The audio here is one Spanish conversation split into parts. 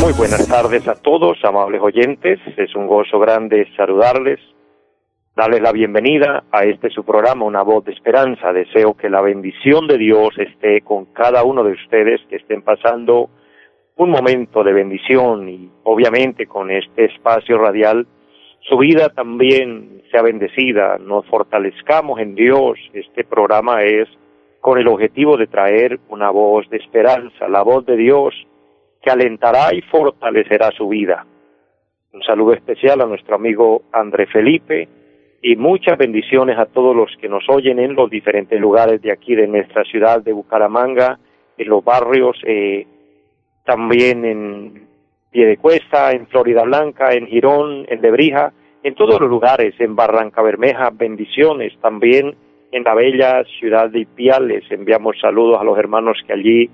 Muy buenas tardes a todos, amables oyentes. Es un gozo grande saludarles, darles la bienvenida a este su programa, Una Voz de Esperanza. Deseo que la bendición de Dios esté con cada uno de ustedes que estén pasando un momento de bendición y obviamente con este espacio radial su vida también sea bendecida, nos fortalezcamos en Dios. Este programa es con el objetivo de traer una voz de esperanza, la voz de Dios que alentará y fortalecerá su vida. Un saludo especial a nuestro amigo André Felipe y muchas bendiciones a todos los que nos oyen en los diferentes lugares de aquí de nuestra ciudad de Bucaramanga, en los barrios, eh, también en Piedecuesta, en Florida Blanca, en Girón, en Lebrija, en todos los lugares, en Barranca Bermeja, bendiciones, también. En la bella ciudad de Ipiales, enviamos saludos a los hermanos que allí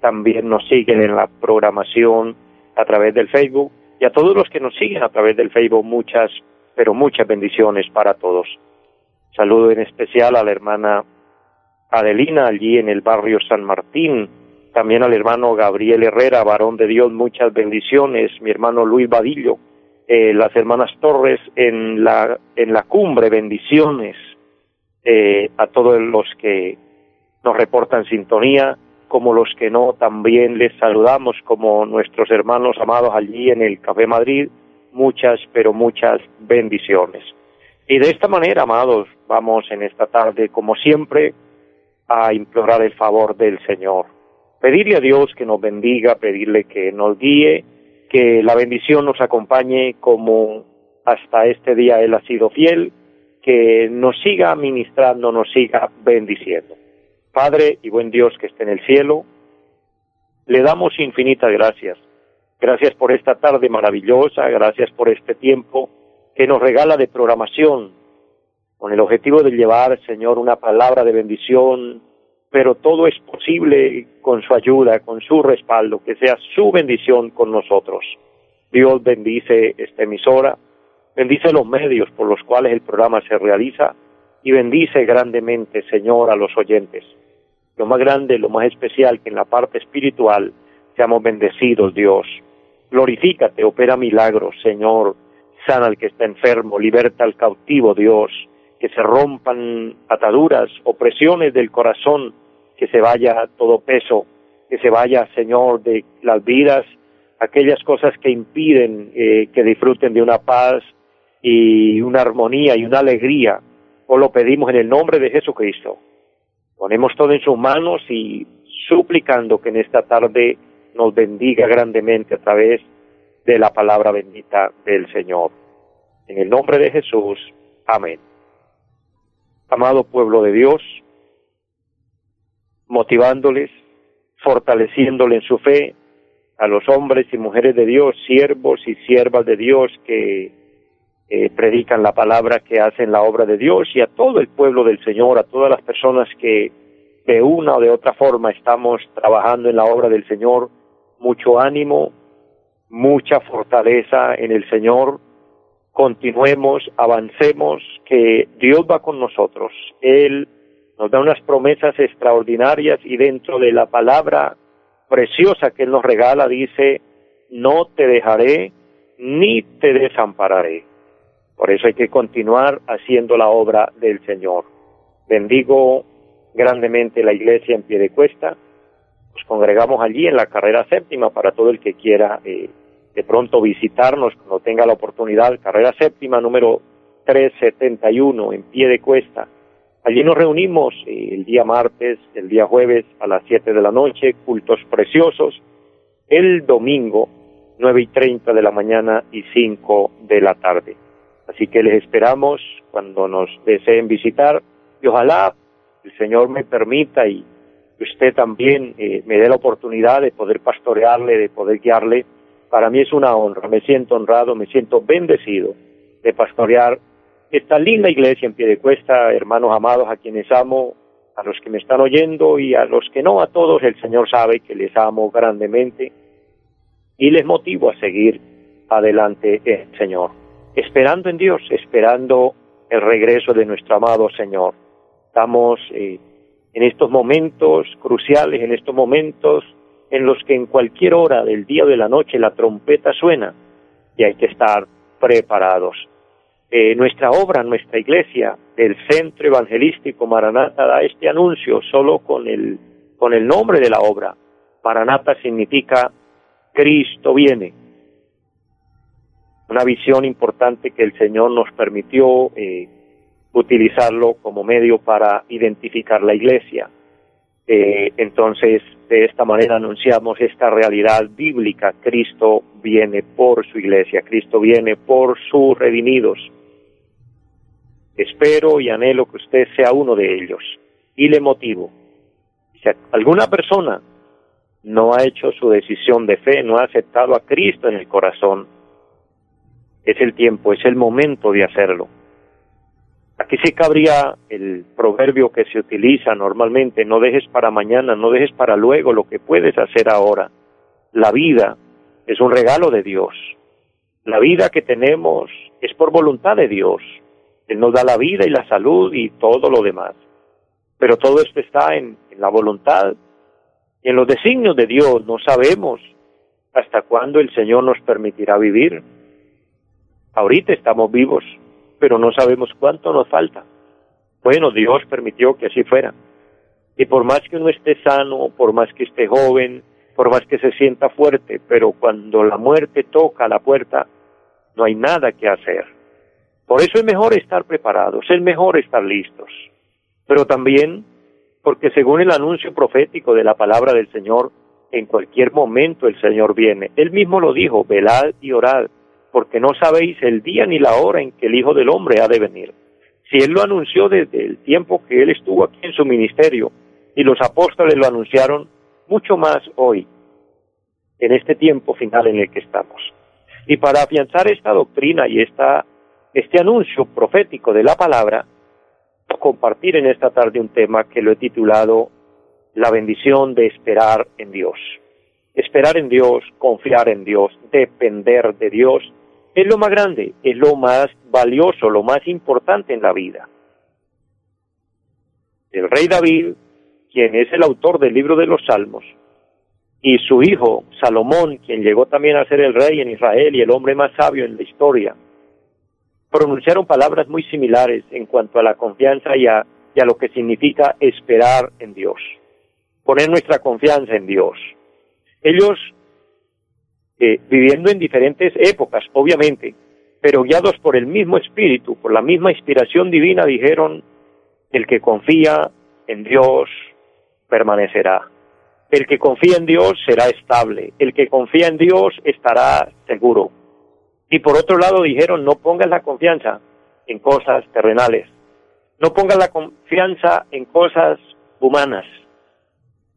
también nos siguen en la programación a través del Facebook. Y a todos los que nos siguen a través del Facebook, muchas, pero muchas bendiciones para todos. Saludo en especial a la hermana Adelina allí en el barrio San Martín, también al hermano Gabriel Herrera, varón de Dios, muchas bendiciones, mi hermano Luis Vadillo, eh, las hermanas Torres en la, en la cumbre, bendiciones eh, a todos los que nos reportan sintonía, como los que no, también les saludamos como nuestros hermanos amados allí en el Café Madrid, muchas, pero muchas bendiciones. Y de esta manera, amados, vamos en esta tarde, como siempre, a implorar el favor del Señor pedirle a Dios que nos bendiga, pedirle que nos guíe, que la bendición nos acompañe como hasta este día Él ha sido fiel, que nos siga ministrando, nos siga bendiciendo. Padre y buen Dios que esté en el cielo, le damos infinitas gracias. Gracias por esta tarde maravillosa, gracias por este tiempo que nos regala de programación, con el objetivo de llevar, Señor, una palabra de bendición, pero todo es posible con su ayuda, con su respaldo, que sea su bendición con nosotros. Dios bendice esta emisora, bendice los medios por los cuales el programa se realiza y bendice grandemente, Señor, a los oyentes. Lo más grande, lo más especial, que en la parte espiritual seamos bendecidos, Dios. Glorifícate, opera milagros, Señor. Sana al que está enfermo, liberta al cautivo, Dios. Que se rompan ataduras, opresiones del corazón, que se vaya todo peso, que se vaya, Señor, de las vidas, aquellas cosas que impiden eh, que disfruten de una paz y una armonía y una alegría. O lo pedimos en el nombre de Jesucristo. Ponemos todo en sus manos y suplicando que en esta tarde nos bendiga grandemente a través de la palabra bendita del Señor. En el nombre de Jesús. Amén. Amado pueblo de Dios, motivándoles, fortaleciéndoles en su fe a los hombres y mujeres de Dios, siervos y siervas de Dios que eh, predican la palabra, que hacen la obra de Dios y a todo el pueblo del Señor, a todas las personas que de una o de otra forma estamos trabajando en la obra del Señor, mucho ánimo, mucha fortaleza en el Señor, continuemos, avancemos, que Dios va con nosotros, Él nos da unas promesas extraordinarias y dentro de la palabra preciosa que Él nos regala dice, no te dejaré ni te desampararé. Por eso hay que continuar haciendo la obra del Señor. Bendigo grandemente la iglesia en pie de cuesta. Nos congregamos allí en la carrera séptima para todo el que quiera eh, de pronto visitarnos cuando tenga la oportunidad. Carrera séptima número 371 en pie de cuesta Allí nos reunimos eh, el día martes, el día jueves a las 7 de la noche, cultos preciosos. El domingo, nueve y treinta de la mañana y 5 de la tarde. Así que les esperamos cuando nos deseen visitar y ojalá el Señor me permita y usted también eh, me dé la oportunidad de poder pastorearle, de poder guiarle. Para mí es una honra, me siento honrado, me siento bendecido de pastorear esta linda iglesia en pie de cuesta, hermanos amados a quienes amo, a los que me están oyendo y a los que no, a todos el Señor sabe que les amo grandemente y les motivo a seguir adelante el Señor, esperando en Dios, esperando el regreso de nuestro amado Señor. Estamos eh, en estos momentos cruciales, en estos momentos en los que en cualquier hora del día o de la noche la trompeta suena y hay que estar preparados. Eh, nuestra obra, nuestra iglesia, el Centro Evangelístico Maranata da este anuncio solo con el, con el nombre de la obra. Maranata significa Cristo viene. Una visión importante que el Señor nos permitió eh, utilizarlo como medio para identificar la iglesia. Eh, entonces, de esta manera anunciamos esta realidad bíblica. Cristo viene por su iglesia, Cristo viene por sus redimidos. Espero y anhelo que usted sea uno de ellos. Y le motivo. Si alguna persona no ha hecho su decisión de fe, no ha aceptado a Cristo en el corazón, es el tiempo, es el momento de hacerlo. Aquí sí cabría el proverbio que se utiliza normalmente, no dejes para mañana, no dejes para luego lo que puedes hacer ahora. La vida es un regalo de Dios. La vida que tenemos es por voluntad de Dios. Él nos da la vida y la salud y todo lo demás. Pero todo esto está en, la voluntad y en los designios de Dios. No sabemos hasta cuándo el Señor nos permitirá vivir. Ahorita estamos vivos, pero no sabemos cuánto nos falta. Bueno, Dios permitió que así fuera. Y por más que uno esté sano, por más que esté joven, por más que se sienta fuerte, pero cuando la muerte toca la puerta, no hay nada que hacer. Por eso es mejor estar preparados, es mejor estar listos. Pero también porque según el anuncio profético de la palabra del Señor, en cualquier momento el Señor viene. Él mismo lo dijo, velad y orad, porque no sabéis el día ni la hora en que el Hijo del Hombre ha de venir. Si Él lo anunció desde el tiempo que Él estuvo aquí en su ministerio y los apóstoles lo anunciaron, mucho más hoy, en este tiempo final en el que estamos. Y para afianzar esta doctrina y esta, este anuncio profético de la palabra, compartir en esta tarde un tema que lo he titulado La bendición de esperar en Dios. Esperar en Dios, confiar en Dios, depender de Dios, es lo más grande, es lo más valioso, lo más importante en la vida. El rey David, quien es el autor del libro de los Salmos, y su hijo Salomón, quien llegó también a ser el rey en Israel y el hombre más sabio en la historia, pronunciaron palabras muy similares en cuanto a la confianza y a, lo que significa esperar en Dios, poner nuestra confianza en Dios. Ellos, eh, viviendo en diferentes épocas, obviamente, pero guiados por el mismo espíritu, por la misma inspiración divina, dijeron, el que confía en Dios permanecerá. El que confía en Dios será estable. El que confía en Dios estará seguro. Y por otro lado dijeron, no pongas la confianza en cosas terrenales, no pongas la confianza en cosas humanas.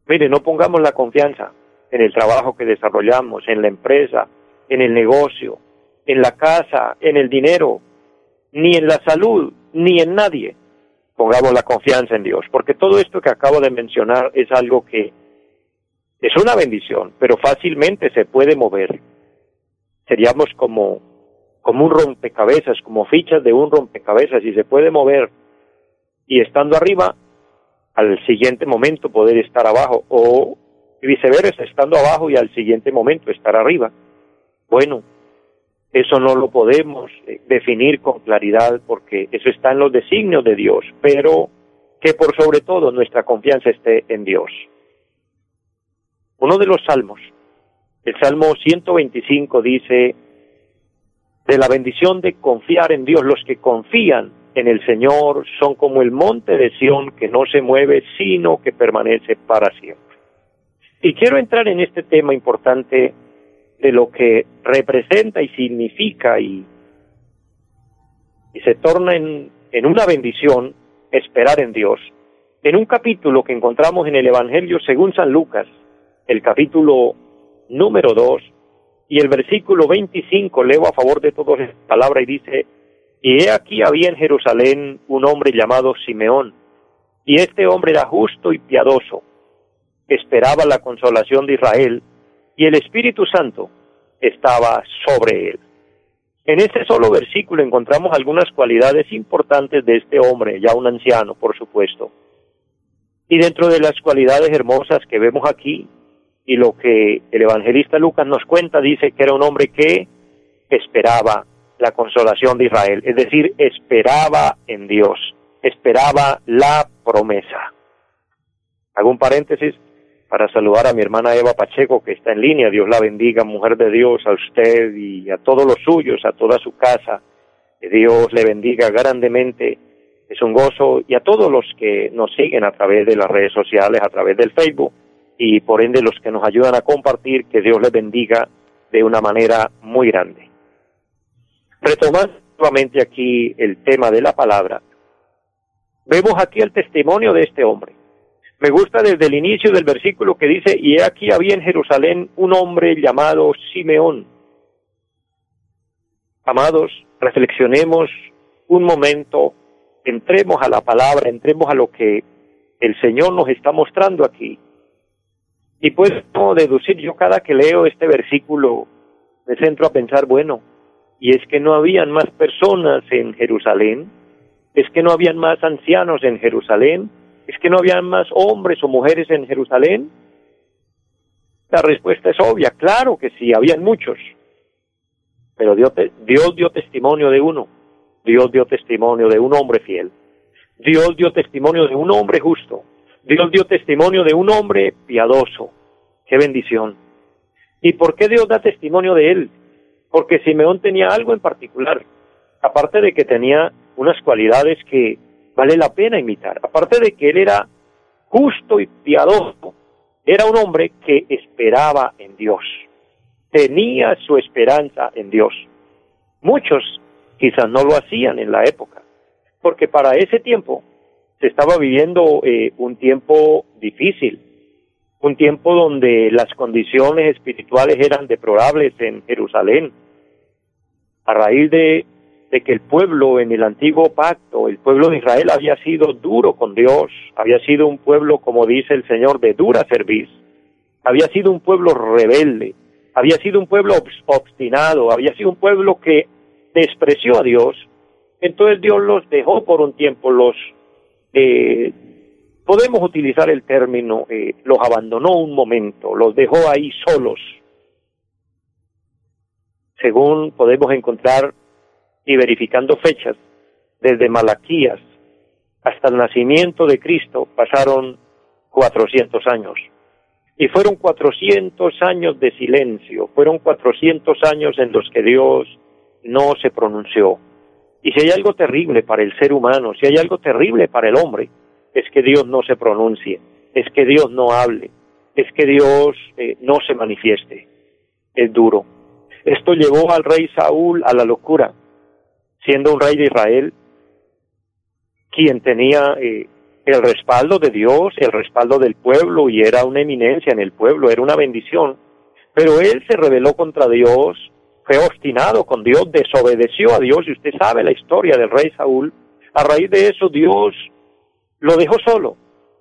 Mire, no pongamos la confianza en el trabajo que desarrollamos, en la empresa, en el negocio, en la casa, en el dinero, ni en la salud, ni en nadie. Pongamos la confianza en Dios, porque todo esto que acabo de mencionar es algo que es una bendición, pero fácilmente se puede mover seríamos como, como un rompecabezas, como fichas de un rompecabezas y se puede mover y estando arriba, al siguiente momento poder estar abajo o viceversa, estando abajo y al siguiente momento estar arriba. Bueno, eso no lo podemos eh, definir con claridad porque eso está en los designios de Dios, pero que por sobre todo nuestra confianza esté en Dios. Uno de los salmos el Salmo 125 dice, de la bendición de confiar en Dios, los que confían en el Señor son como el monte de Sión que no se mueve, sino que permanece para siempre. Y quiero entrar en este tema importante de lo que representa y significa y se torna en una bendición esperar en Dios. En un capítulo que encontramos en el Evangelio según San Lucas, el capítulo número 2 y el versículo 25, leo a favor de todos esta palabra y dice, y he aquí había en Jerusalén un hombre llamado Simeón, y este hombre era justo y piadoso, esperaba la consolación de Israel, y el Espíritu Santo estaba sobre él. En este solo versículo encontramos algunas cualidades importantes de este hombre, ya un anciano, por supuesto. Y dentro de las cualidades hermosas que vemos aquí, y lo que el evangelista Lucas nos cuenta, dice que era un hombre que esperaba la consolación de Israel, es decir, esperaba en Dios, esperaba la promesa. Hago un paréntesis para saludar a mi hermana Eva Pacheco, que está en línea. Dios la bendiga, mujer de Dios, a usted y a todos los suyos, a toda su casa. Que Dios le bendiga grandemente. Es un gozo y a todos los que nos siguen a través de las redes sociales, a través del Facebook y por ende los que nos ayudan a compartir, que Dios les bendiga de una manera muy grande. Retomando nuevamente aquí el tema de la palabra, vemos aquí el testimonio de este hombre. Me gusta desde el inicio del versículo que dice, y aquí había en Jerusalén un hombre llamado Simeón. Amados, reflexionemos un momento, entremos a la palabra, entremos a lo que el Señor nos está mostrando aquí. Y puedo deducir, yo cada que leo este versículo me centro a pensar, bueno, y es que no habían más personas en Jerusalén, es que no habían más ancianos en Jerusalén, es que no habían más hombres o mujeres en Jerusalén. La respuesta es obvia, claro que sí, habían muchos, pero Dios, Dios dio testimonio de uno, Dios dio testimonio de un hombre fiel, Dios dio testimonio de un hombre justo, Dios dio testimonio de un hombre piadoso. Qué bendición. ¿Y por qué Dios da testimonio de él? porque Simeón tenía algo en particular, aparte de que tenía unas cualidades que vale la pena imitar, aparte de que él era justo y piadoso, era un hombre que esperaba en Dios, tenía su esperanza en Dios. Muchos quizás no lo hacían en la época, porque para ese tiempo se estaba viviendo eh, un tiempo difícil, un tiempo donde las condiciones espirituales eran deplorables en Jerusalén, a raíz de, que el pueblo en el antiguo pacto, el pueblo de Israel había sido duro con Dios, había sido un pueblo, como dice el Señor, de dura serviz, había sido un pueblo rebelde, había sido un pueblo obstinado, había sido un pueblo que despreció a Dios, entonces Dios los dejó por un tiempo, los, eh, podemos utilizar el término, eh, los abandonó un momento, los dejó ahí solos, según podemos encontrar y verificando fechas, desde Malaquías hasta el nacimiento de Cristo pasaron 400 años. Y fueron 400 años de silencio, fueron 400 años en los que Dios no se pronunció. Y si hay algo terrible para el ser humano, si hay algo terrible para el hombre, es que Dios no se pronuncie, es que Dios no hable, es que Dios eh, no se manifieste. Es duro. Esto llevó al rey Saúl a la locura, siendo un rey de Israel, quien tenía eh, el respaldo de Dios, el respaldo del pueblo, y era una eminencia en el pueblo, era una bendición. Pero él se rebeló contra Dios, fue obstinado con Dios, desobedeció a Dios, y usted sabe la historia del rey Saúl. A raíz de eso Dios lo dejó solo,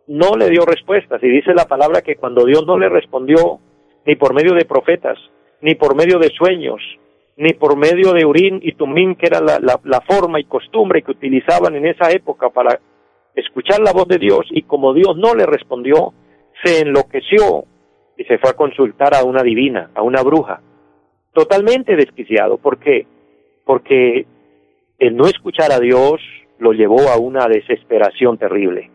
no le dio respuestas, y dice la palabra que cuando Dios no le respondió, ni por medio de profetas, ni por medio de sueños, ni por medio de Urín y Tumín, que era la, la, forma y costumbre que utilizaban en esa época para escuchar la voz de Dios, y como Dios no le respondió, se enloqueció y se fue a consultar a una divina, a una bruja, totalmente desquiciado. ¿Por qué? Porque el no escuchar a Dios lo llevó a una desesperación terrible.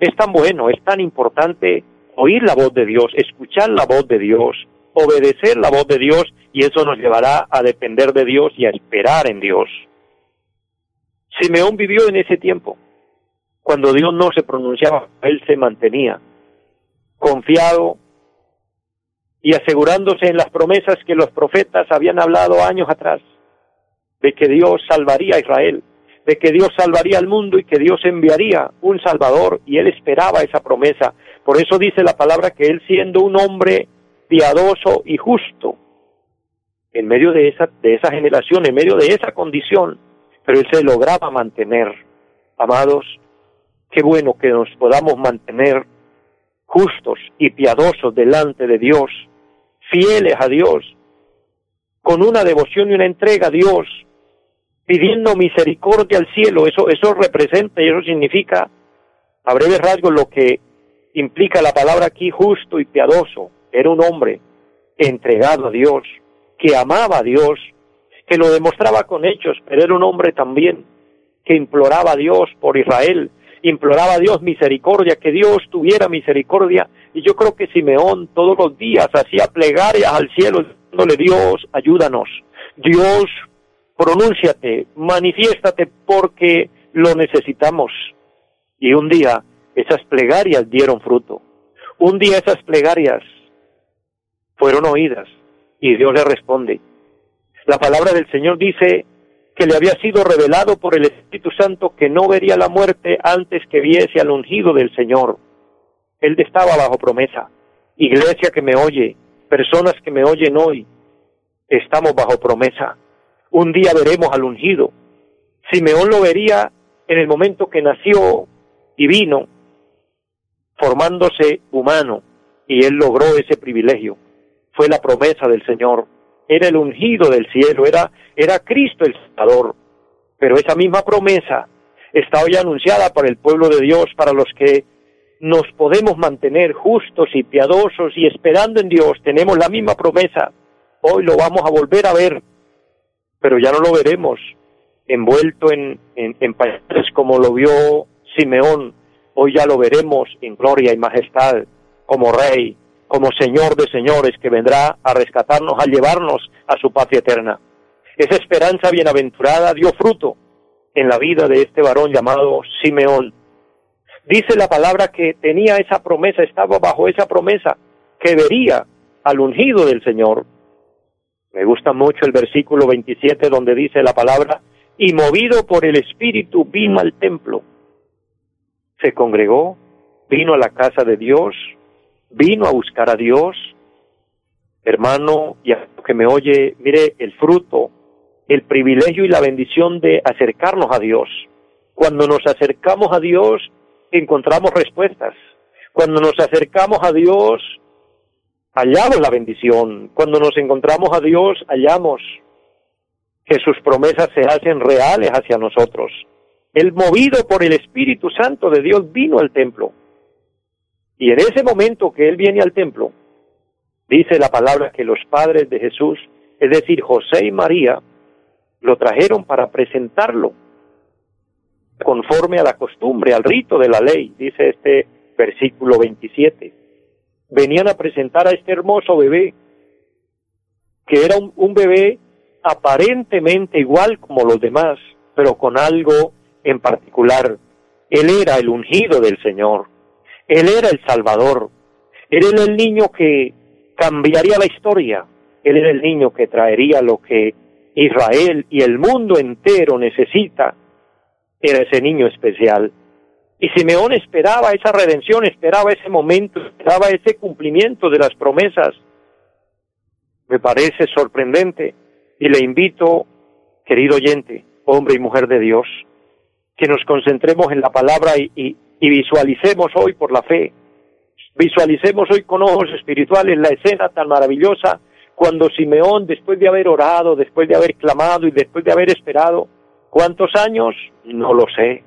Es tan bueno, es tan importante oír la voz de Dios, escuchar la voz de Dios, obedecer la voz de Dios y eso nos llevará a depender de Dios y a esperar en Dios. Simeón vivió en ese tiempo. Cuando Dios no se pronunciaba, él se mantenía confiado y asegurándose en las promesas que los profetas habían hablado años atrás, de que Dios salvaría a Israel, de que Dios salvaría al mundo y que Dios enviaría un Salvador y él esperaba esa promesa. Por eso dice la palabra que él siendo un hombre piadoso y justo, en medio de esa, de esa generación, en medio de esa condición, pero él se lograba mantener. Amados, qué bueno que nos podamos mantener justos y piadosos delante de Dios, fieles a Dios, con una devoción y una entrega a Dios, pidiendo misericordia al cielo. Eso, eso representa y eso significa, a breve rasgos, lo que implica la palabra aquí justo y piadoso. Era un hombre entregado a Dios, que amaba a Dios, que lo demostraba con hechos, pero era un hombre también que imploraba a Dios por Israel, imploraba a Dios misericordia, que Dios tuviera misericordia. Y yo creo que Simeón todos los días hacía plegarias al cielo, diciéndole Dios, ayúdanos. Dios, pronúnciate, manifiéstate porque lo necesitamos. Y un día esas plegarias dieron fruto. Un día esas plegarias fueron oídas y Dios le responde. La palabra del Señor dice que le había sido revelado por el Espíritu Santo que no vería la muerte antes que viese al ungido del Señor. Él estaba bajo promesa. Iglesia que me oye, personas que me oyen hoy, estamos bajo promesa. Un día veremos al ungido. Simeón lo vería en el momento que nació y vino, formándose humano, y él logró ese privilegio fue la promesa del Señor. Era el ungido del cielo, era, era Cristo el Salvador. Pero esa misma promesa está hoy anunciada para el pueblo de Dios, para los que nos podemos mantener justos y piadosos y esperando en Dios. Tenemos la misma promesa. Hoy lo vamos a volver a ver, pero ya no lo veremos envuelto en, en, en como lo vio Simeón. Hoy ya lo veremos en gloria y majestad como rey, como Señor de señores que vendrá a rescatarnos, a llevarnos a su patria eterna. Esa esperanza bienaventurada dio fruto en la vida de este varón llamado Simeón. Dice la palabra que tenía esa promesa, estaba bajo esa promesa, que vería al ungido del Señor. Me gusta mucho el versículo 27 donde dice la palabra, y movido por el Espíritu vino al templo. Se congregó, vino a la casa de Dios, vino a buscar a Dios. Hermano, y a que me oye, mire el fruto, el privilegio y la bendición de acercarnos a Dios. Cuando nos acercamos a Dios, encontramos respuestas. Cuando nos acercamos a Dios, hallamos la bendición. Cuando nos encontramos a Dios, hallamos que sus promesas se hacen reales hacia nosotros. El movido por el Espíritu Santo de Dios vino al templo. Y en ese momento que él viene al templo, dice la palabra que los padres de Jesús, es decir, José y María, lo trajeron para presentarlo conforme a la costumbre, al rito de la ley, dice este versículo 27. Venían a presentar a este hermoso bebé, que era un, un bebé aparentemente igual como los demás, pero con algo en particular. Él era el ungido del Señor. Él era el Salvador. Él era el niño que cambiaría la historia. Él era el niño que traería lo que Israel y el mundo entero necesita. Era ese niño especial. Y Simeón esperaba esa redención, esperaba ese momento, esperaba ese cumplimiento de las promesas. Me parece sorprendente y le invito, querido oyente, hombre y mujer de Dios, que nos concentremos en la palabra y, y visualicemos hoy por la fe, visualicemos hoy con ojos espirituales la escena tan maravillosa cuando Simeón, después de haber orado, después de haber clamado y después de haber esperado, ¿cuántos años? No lo sé.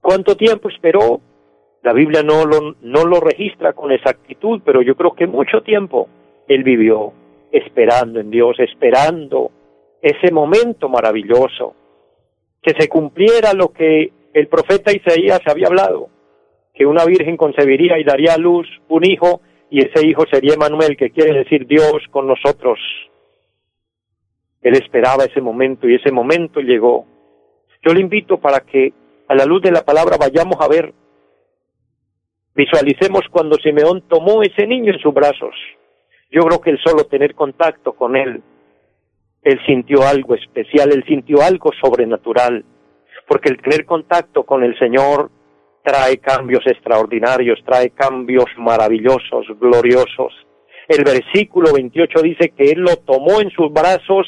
¿Cuánto tiempo esperó? La Biblia no lo, no lo registra con exactitud, pero yo creo que mucho tiempo él vivió esperando en Dios, esperando ese momento maravilloso, que se cumpliera lo que el profeta Isaías había hablado, que una virgen concebiría y daría a luz un hijo, y ese hijo sería Emanuel, que quiere decir Dios con nosotros. Él esperaba ese momento y ese momento llegó. Yo le invito para que a la luz de la palabra vayamos a ver, visualicemos cuando Simeón tomó ese niño en sus brazos. Yo creo que el solo tener contacto con él, él sintió algo especial, él sintió algo sobrenatural porque el tener contacto con el Señor trae cambios extraordinarios, trae cambios maravillosos, gloriosos. El versículo 28 dice que Él lo tomó en sus brazos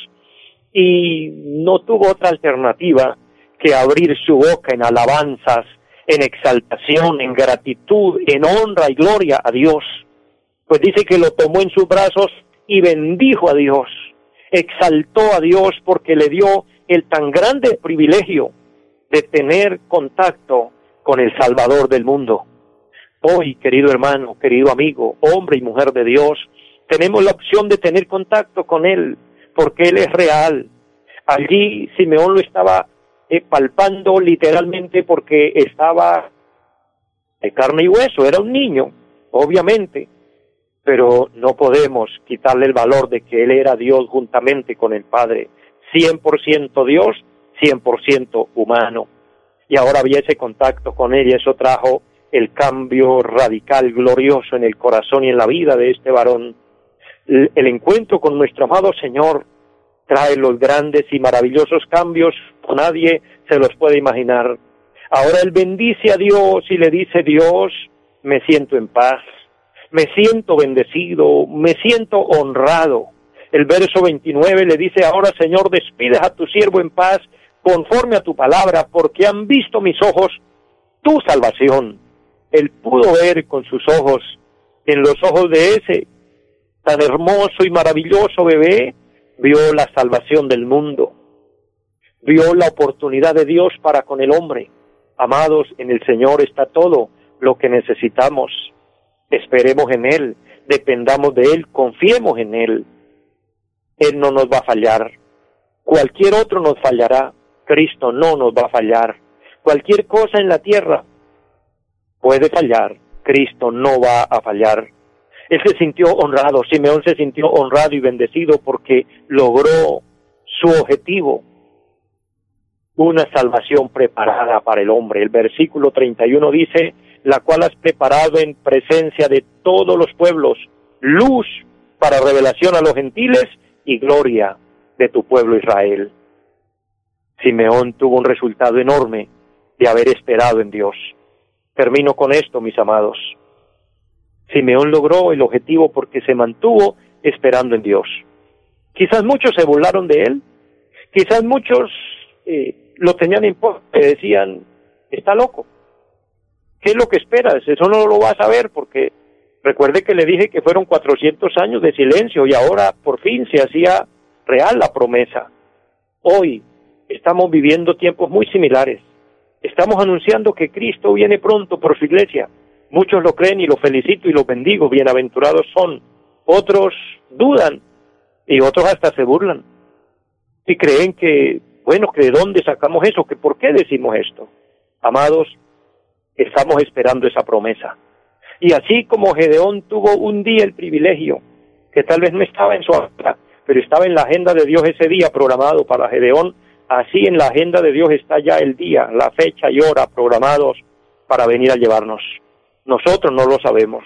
y no tuvo otra alternativa que abrir su boca en alabanzas, en exaltación, en gratitud, en honra y gloria a Dios. Pues dice que lo tomó en sus brazos y bendijo a Dios, exaltó a Dios porque le dio el tan grande privilegio de tener contacto con el Salvador del mundo. Hoy, querido hermano, querido amigo, hombre y mujer de Dios, tenemos la opción de tener contacto con Él, porque Él es real. Allí Simeón lo estaba eh, palpando literalmente porque estaba de carne y hueso, era un niño, obviamente, pero no podemos quitarle el valor de que Él era Dios juntamente con el Padre, 100% Dios, 100% humano. Y ahora había ese contacto con Él y eso trajo el cambio radical, glorioso en el corazón y en la vida de este varón. El encuentro con nuestro amado Señor trae los grandes y maravillosos cambios, nadie se los puede imaginar. Ahora él bendice a Dios y le dice, Dios, me siento en paz, me siento bendecido, me siento honrado. El verso 29 le dice, ahora Señor, despides a tu siervo en paz conforme a tu palabra, porque han visto mis ojos tu salvación. Él pudo ver con sus ojos, en los ojos de ese tan hermoso y maravilloso bebé, vio la salvación del mundo, vio la oportunidad de Dios para con el hombre. Amados, en el Señor está todo lo que necesitamos. Esperemos en Él, dependamos de Él, confiemos en Él. Él no nos va a fallar. Cualquier otro nos fallará. Cristo no nos va a fallar. Cualquier cosa en la tierra puede fallar. Cristo no va a fallar. Él se sintió honrado, Simeón se sintió honrado y bendecido porque logró su objetivo, una salvación preparada para el hombre. El versículo 31 dice, la cual has preparado en presencia de todos los pueblos, luz para revelación a los gentiles y gloria de tu pueblo Israel. Simeón tuvo un resultado enorme de haber esperado en Dios. Termino con esto, mis amados. Simeón logró el objetivo porque se mantuvo esperando en Dios. Quizás muchos se burlaron de él, quizás muchos eh, lo tenían en y decían, está loco. ¿Qué es lo que esperas? Eso no lo vas a ver porque recuerde que le dije que fueron 400 años de silencio y ahora por fin se hacía real la promesa. Hoy estamos viviendo tiempos muy similares. Estamos anunciando que Cristo viene pronto por su iglesia Muchos lo creen y lo felicito y lo bendigo, bienaventurados son. Otros dudan y otros hasta se burlan. Y creen que, bueno, que de dónde sacamos eso, que por qué decimos esto. Amados, estamos esperando esa promesa. Y así como Gedeón tuvo un día el privilegio, que tal vez no estaba en su agenda, pero estaba en la agenda de Dios ese día programado para Gedeón, así en la agenda de Dios está ya el día, la fecha y hora programados para venir a llevarnos. Nosotros no lo sabemos.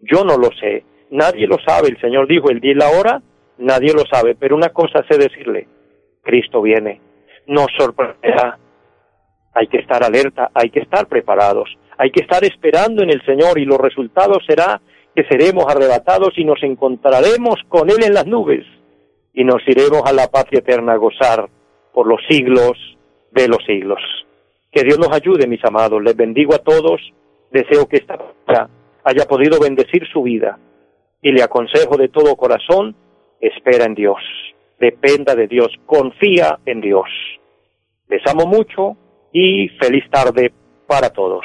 Yo no lo sé. Nadie lo sabe. El Señor dijo el día y la hora, nadie lo sabe. Pero una cosa sé decirle, Cristo viene. Nos sorprenderá. Hay que estar alerta, hay que estar preparados, hay que estar esperando en el Señor y los resultados será que seremos arrebatados y nos encontraremos con Él en las nubes y nos iremos a la patria eterna a gozar por los siglos de los siglos. Que Dios nos ayude, mis amados. Les bendigo a todos Deseo que esta palabra haya podido bendecir su vida y le aconsejo de todo corazón, espera en Dios, dependa de Dios, confía en Dios. Les amo mucho y feliz tarde para todos.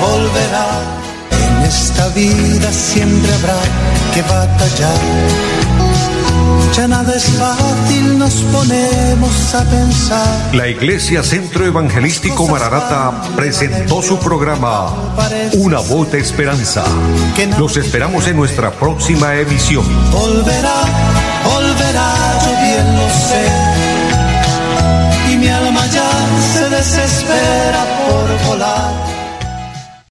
volverá. En esta vida siempre habrá que batallar. Ya nada es fácil, nos ponemos a pensar. La Iglesia Centro Evangelístico Mararata presentó su programa Una Voz de Esperanza. Los esperamos en nuestra próxima emisión. Volverá, volverá, yo bien lo sé. Y mi alma ya se desespera por volar.